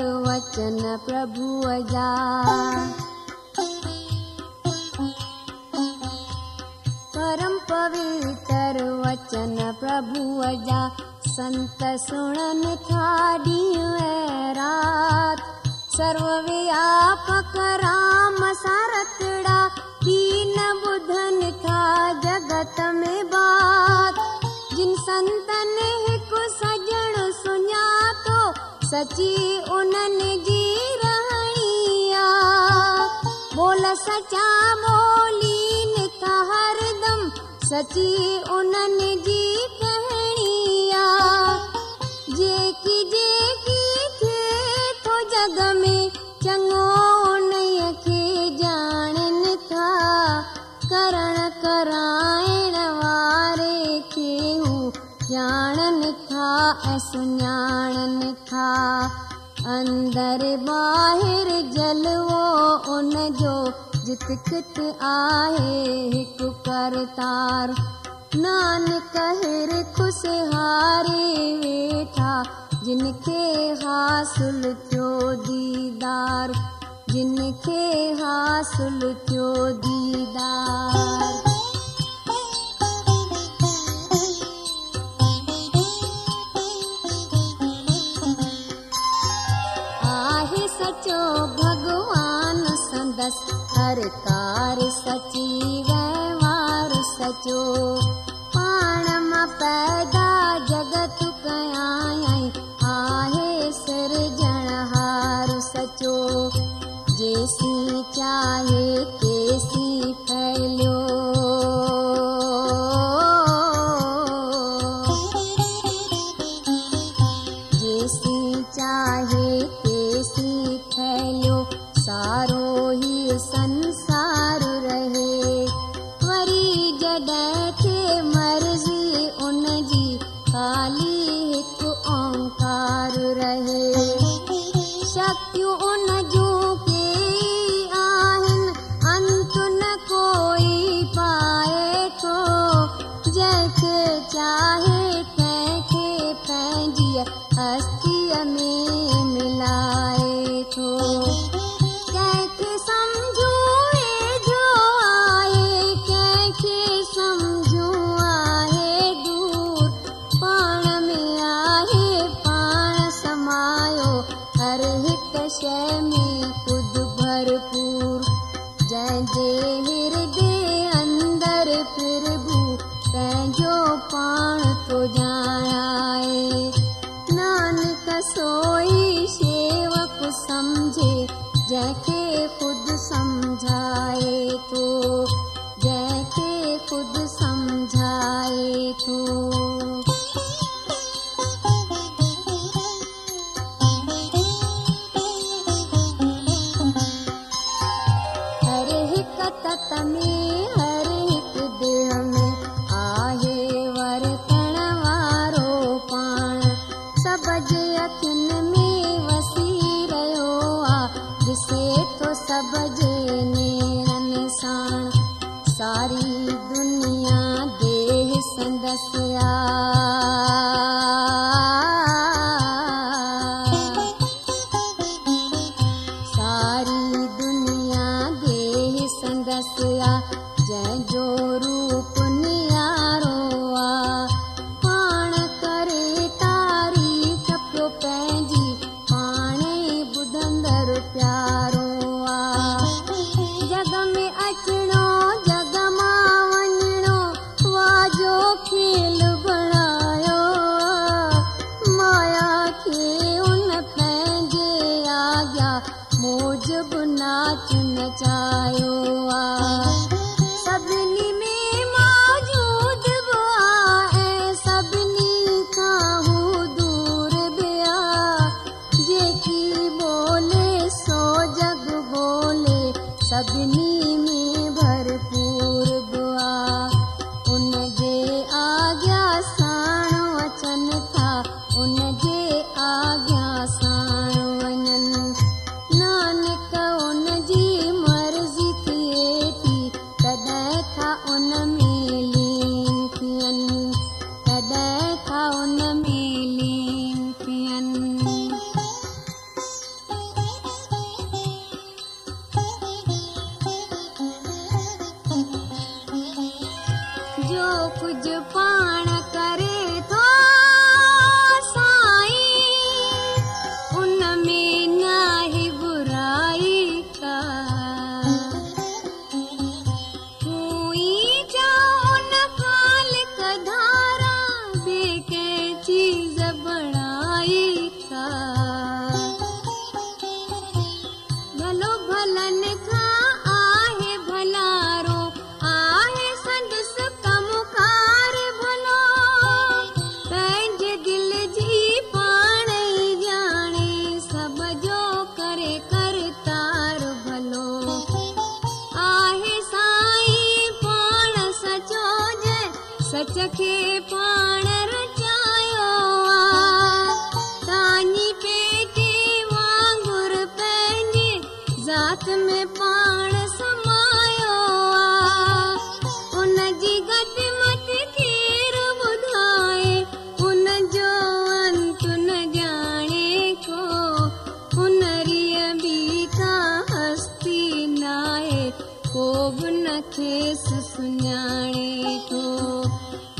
वचन प्रभु जा परम पवित्र वचन प्रभु जा संत सुणन था ॾींहुं रात सर्वव्यापक राम सारतड़ा दीन ॿुधन था जगत में बात। जिन सुञातो سچي انهن جي رهڻي بول سچا ٻولي ٿا هردم سچي انهن جي ڪهڻي آهي جيڪي جيڪي ٿئي ٿو جڳ ۾ چڱو انهيءَ کي ڄاڻن ٿا. ڪرڻ هو ڄاڻن ٿا ۽ سڃاڻن ٿا اندر ٻاهر جلوو ان جو جت ڪت آهي هڪ ڪرتار نانڪ هر کشهاري ويٺا جن کي حاصل ٿيو ديدار. جن کي حاصل ٿيو ديدار भगवान संदस हर सची व्यवहार सचो। पाण पैदा जगत कयाई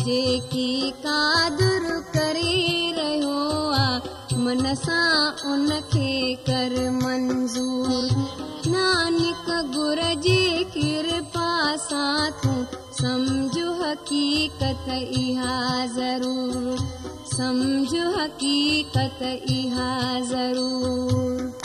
جيڪي ڪا ڪري رهيو آهي من سان ان کي ڪر منظور. نانڪ گر جي ڪرپا سان تون سمجهو حقيقت اها ضرور. سمجهو حقيقت اها ضرور.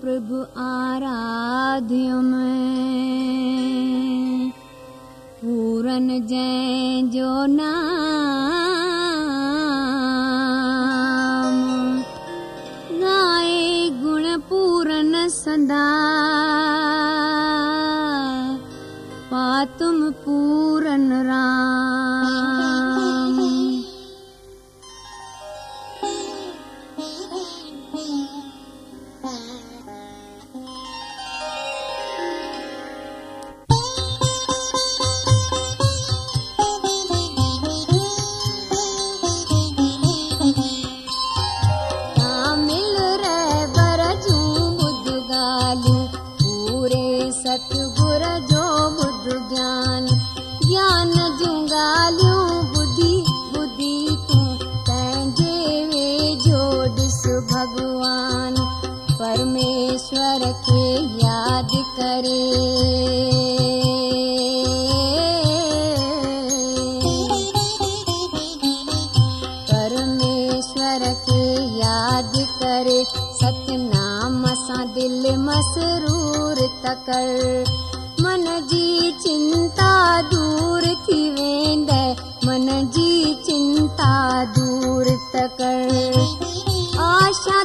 प्रभु आराध्य में। पूरन जय जो नाम। गाए गुण पूरन सदा।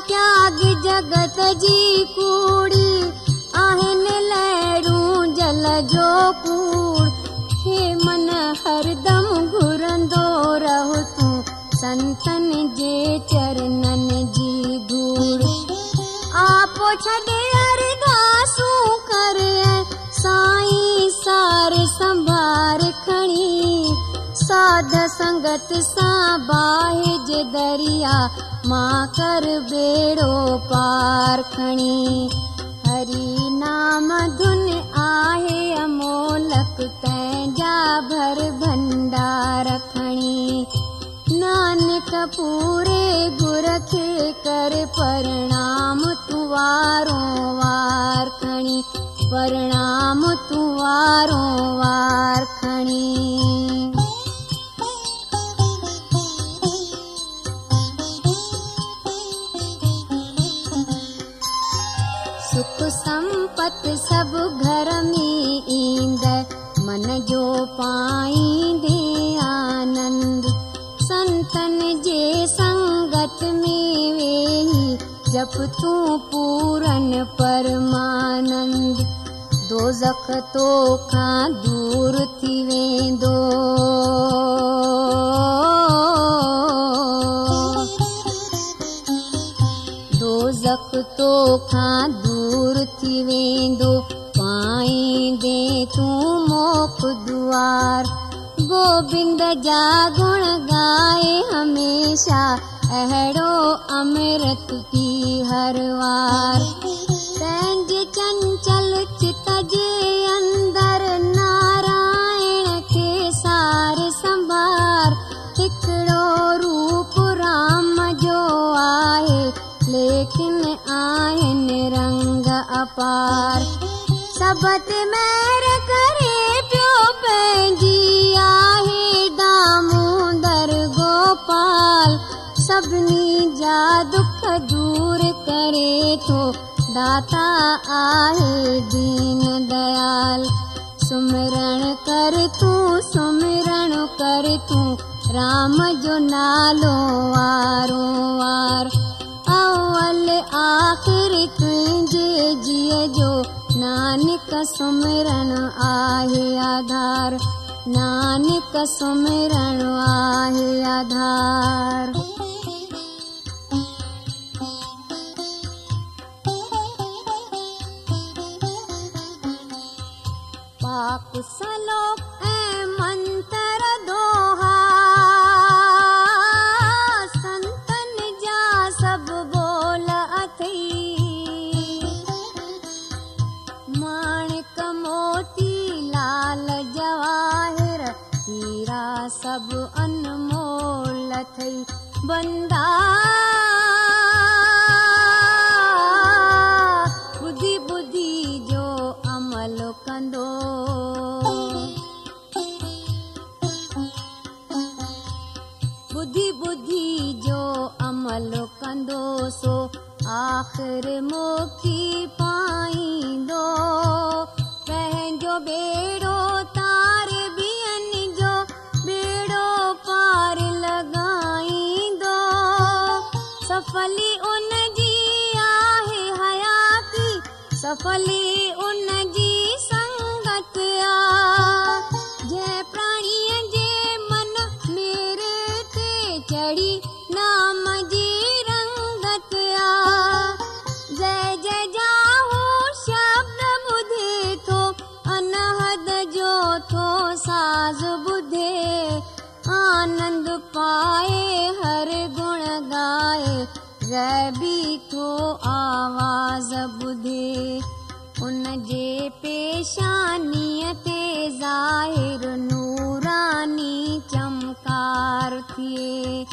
त्याग जगत जी कूड़ी? आहिनि लहरूं जल जो कूड़। हे मन हरदम घुरंदो रहो तूं। संतन जे चरणनि जी धूड़। आपो छॾे अरदासूं कर साईं सार संभार खणी। साध संगत सां बाहि जे दरिया। मां कर बेड़ो पार खणी हरी नाम धुन आहे अमोलक तंहिंजा भर भंडार खणी नानक पूरे गुर खे कर प्रणाम तूं वारो वार खणी प्रणाम तूं वारो वार खणी सब घर में ईंद मन जो पाईंदे आनंद। संतन जे संगत में वेही जप तूं पूरन परमानंद। दोज़ख तो खां दूर थी वेंदो دوزک تو کان دور ٿي ويندو. پائيندي تون ڳائي هميشه. اهڙو امرت پي هر وار. تنهن جي چنچل چت جي اندر. نارائڻ کي سار سنڀار. هڪڙو روپ رام جو آهي लेकिन आहिनि रंग अपार। सबत महर करे पियो पंहिंजी दामोदर गोपाल। सभिनी जा दुख दूर करे थो दाता आहे दीन दयाल। सुमिरण कर तूं, सुमिरण कर तूं, राम जो नालो वारो वार अवल आख़िर तुंहिंजे जीअ जो। नानक सुमिरण आहे आधार। नानक सुमिरण आहे आधार। पाक सलोक अनमोल बंदा आवाज़ ॿुधे उन जे पेशानीअ ते ज़ाहिर नूरानी चमकार थिए।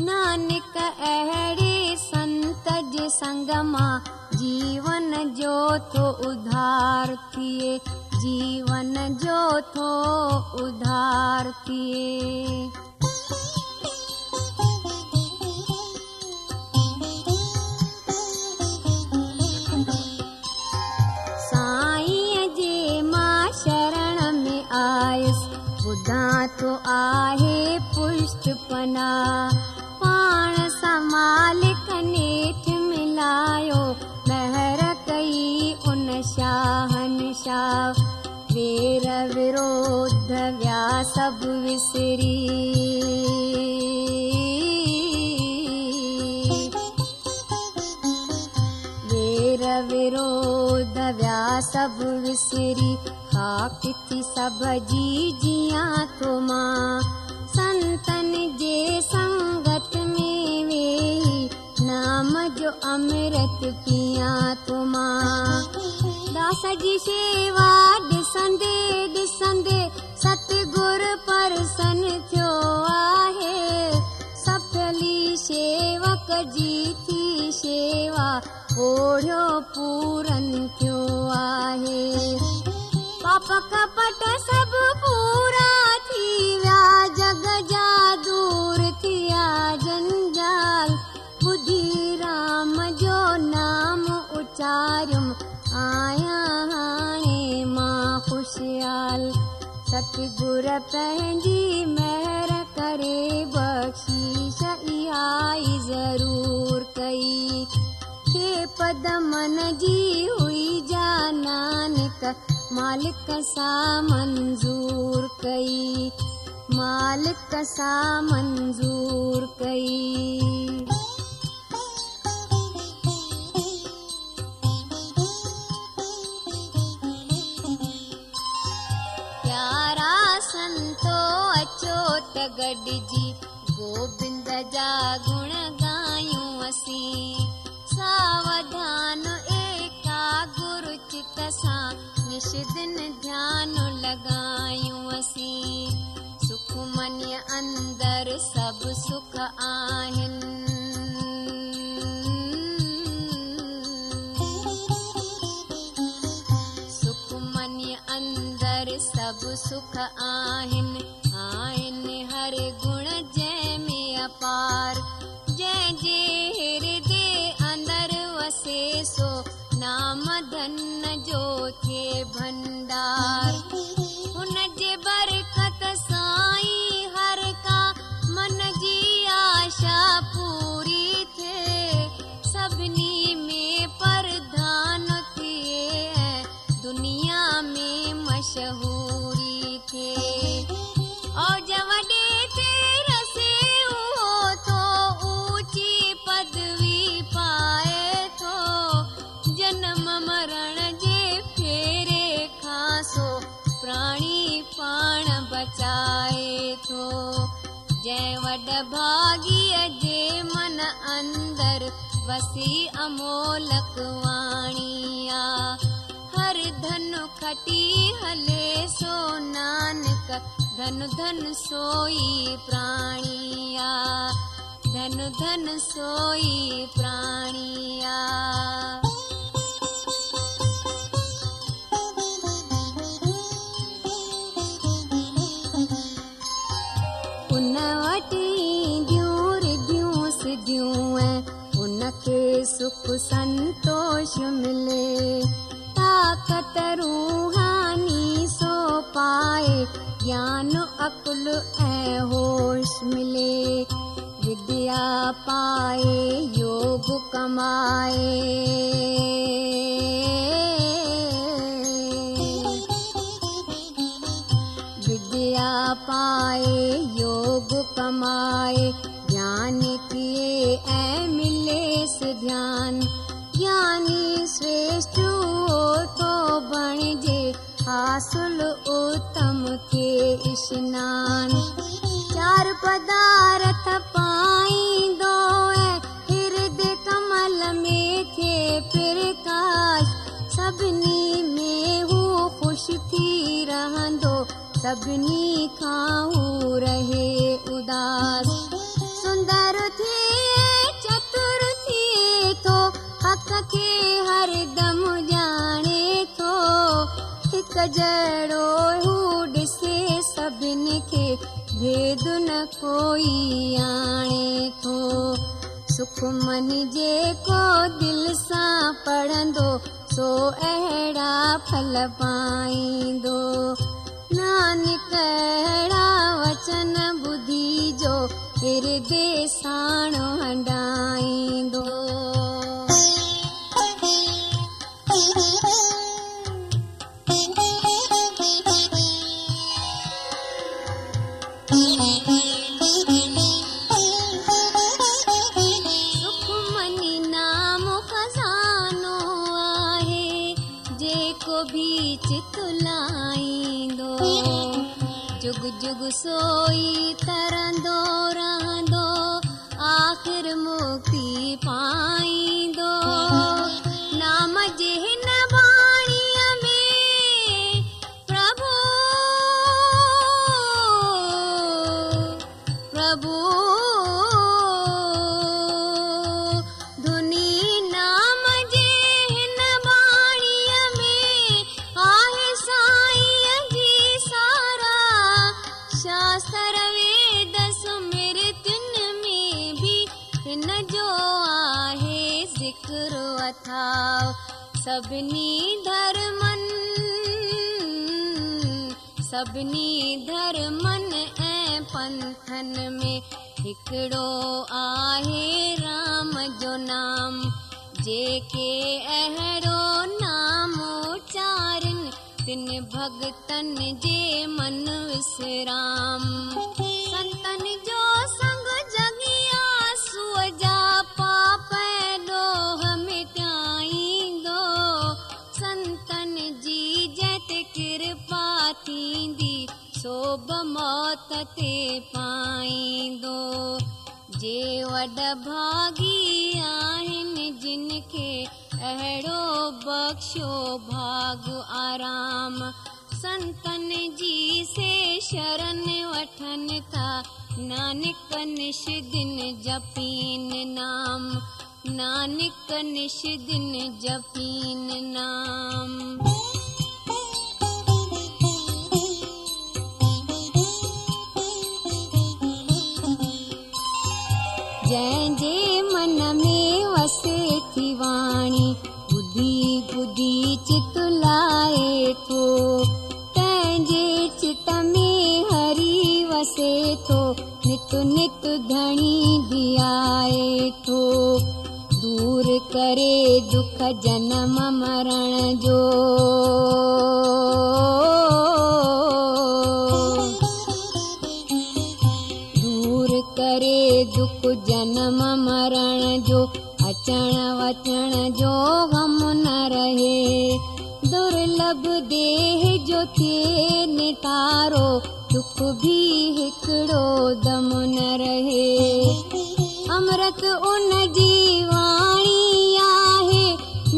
नानक अहिड़े संत जे संग मां जीवन जो थो उधार थिए। जीवन जो थो उधार थिए विसरी हा किथी सब जी जिया तो मां। संतन जे संगत में वेही नाम जो अमृत पिया तो मां। दास जी शेवा ॾिसंदे ॾिसंदे सतगुर परसन थियो आहे। सफली शेवक जी थी शेवा ओढ़ियो पूरन पाप कपट सब पूरा थी विया जग जा दूर थिया जंजाल। ॿुधी राम जो नाम उचारियुम आया हाणे मां ख़ुशियाल। सतगुर करे बख़्शीश इहा ई ज़रूर कई। के पद मन जी जा مالڪ سان منظور ڪئي مالڪ سان منظور ڪئي پيارا سنتو اچو گوبند جا گڻ اسين. ساوڌان एकागुर चित सां निश दिन ध्यान आहिनि सुख मन्य अंदर सभु सुख आहिनि mar. वसी अमोलक वाणी आ हर धन खटी हले सो नानक धन धन सोई प्राणी आ धन धन सोई प्राणी सुख संतोष मिले ताक़त रूहानी सो पाए ज्ञान अकुल होश मिले। विद्या पाए योग कमाए। विद्या पाए حاصل اتم ڪي سنان. چار پدارٿ پائيندو ۽ هردي ڪمل ۾ ٿئي پرڪاش سڀني ۾ هو خوش ٿي رهندو سڀني کان هو رهي اداس. سندر ٿئي چتر ٿئي ٿو حق کي هر دم ٿو هڪ جهڙو هو ڏسي سڀني کي ڀيد نه ڪوئي آڻي ٿو اهڙا ڦل پائيندو. نانڪ اهڙا وچن ٻڌي جو जुग जुग सोई तरंदो अथाव सभिनी धर्मनि सभिनी धर्मनि ऐं पंथनि में हिकिड़ो आहे राम जो नाम। जेके अहिड़ो नाम उचारनि तिन भगतनि जे मन विसराम संतनि जो सोभ मौत ते पाईंदो जे वॾ भागी आहिनि जिन खे अहिड़ो बख़्शो भाग आराम। संतनि जी से शरण वठनि था नानक निश दिन जपीन नाम। नानक निश दिन जपीन नाम जंहिंजे मन में वसे थी वाणी ॿुधी ॿुधी चितुलाए थो तंहिंजे चित में हरी वसे थो नित धियाए थो दूर करे दुख जनम मरण जो نتارو دک ڀي هڪڙو دم نه رهي. امرت ان جي واڻي آهي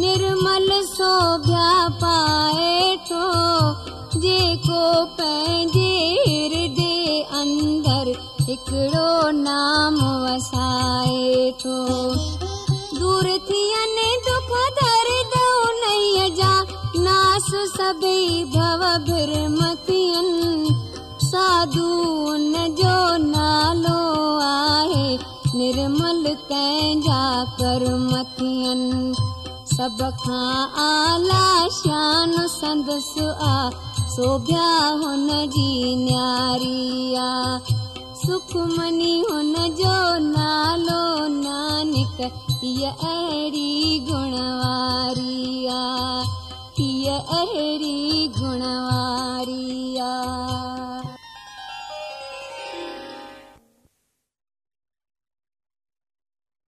نرمل سوڀيا پائي ٿو جيڪو پنهنجي هردي اندر هڪڙو نام وسائي ٿو دور ٿين साधू उन जो नालो आहे निर्मल तंहिंजा कर्म थियनि सभ खां आला शान संदसि आ सोभ्या हुन जी न्यारी आ। सुखमनी हुन जो नालो नानक हीअ अहिड़ी गुणवारी आ। हीअ अहिड़ी गुणवारी आ